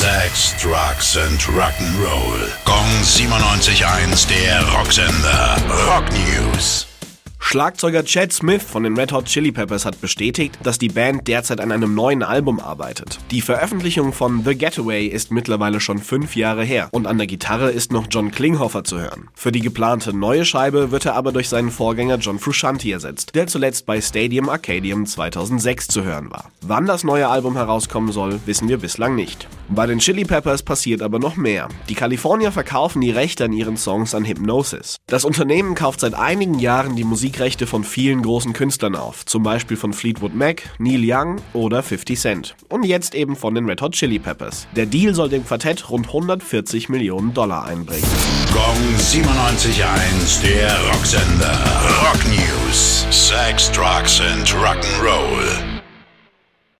Sex, Drugs and Rock'n'Roll. Gong 97.1, der Rocksender. Rock News. Schlagzeuger Chad Smith von den Red Hot Chili Peppers hat bestätigt, dass die Band derzeit an einem neuen Album arbeitet. Die Veröffentlichung von The Getaway ist mittlerweile schon fünf Jahre her und an der Gitarre ist noch John Klinghoffer zu hören. Für die geplante neue Scheibe wird er aber durch seinen Vorgänger John Frusciante ersetzt, der zuletzt bei Stadium Arcadium 2006 zu hören war. Wann das neue Album herauskommen soll, wissen wir bislang nicht. Bei den Chili Peppers passiert aber noch mehr. Die Kalifornier verkaufen die Rechte an ihren Songs an Hypnosis. Das Unternehmen kauft seit einigen Jahren die Musikrechte von vielen großen Künstlern auf, zum Beispiel von Fleetwood Mac, Neil Young oder 50 Cent. Und jetzt eben von den Red Hot Chili Peppers. Der Deal soll dem Quartett rund 140 Millionen Dollar einbringen. Gong 97.1, der Rocksender. Rock News. Sex, Drugs and Rock'n'Roll.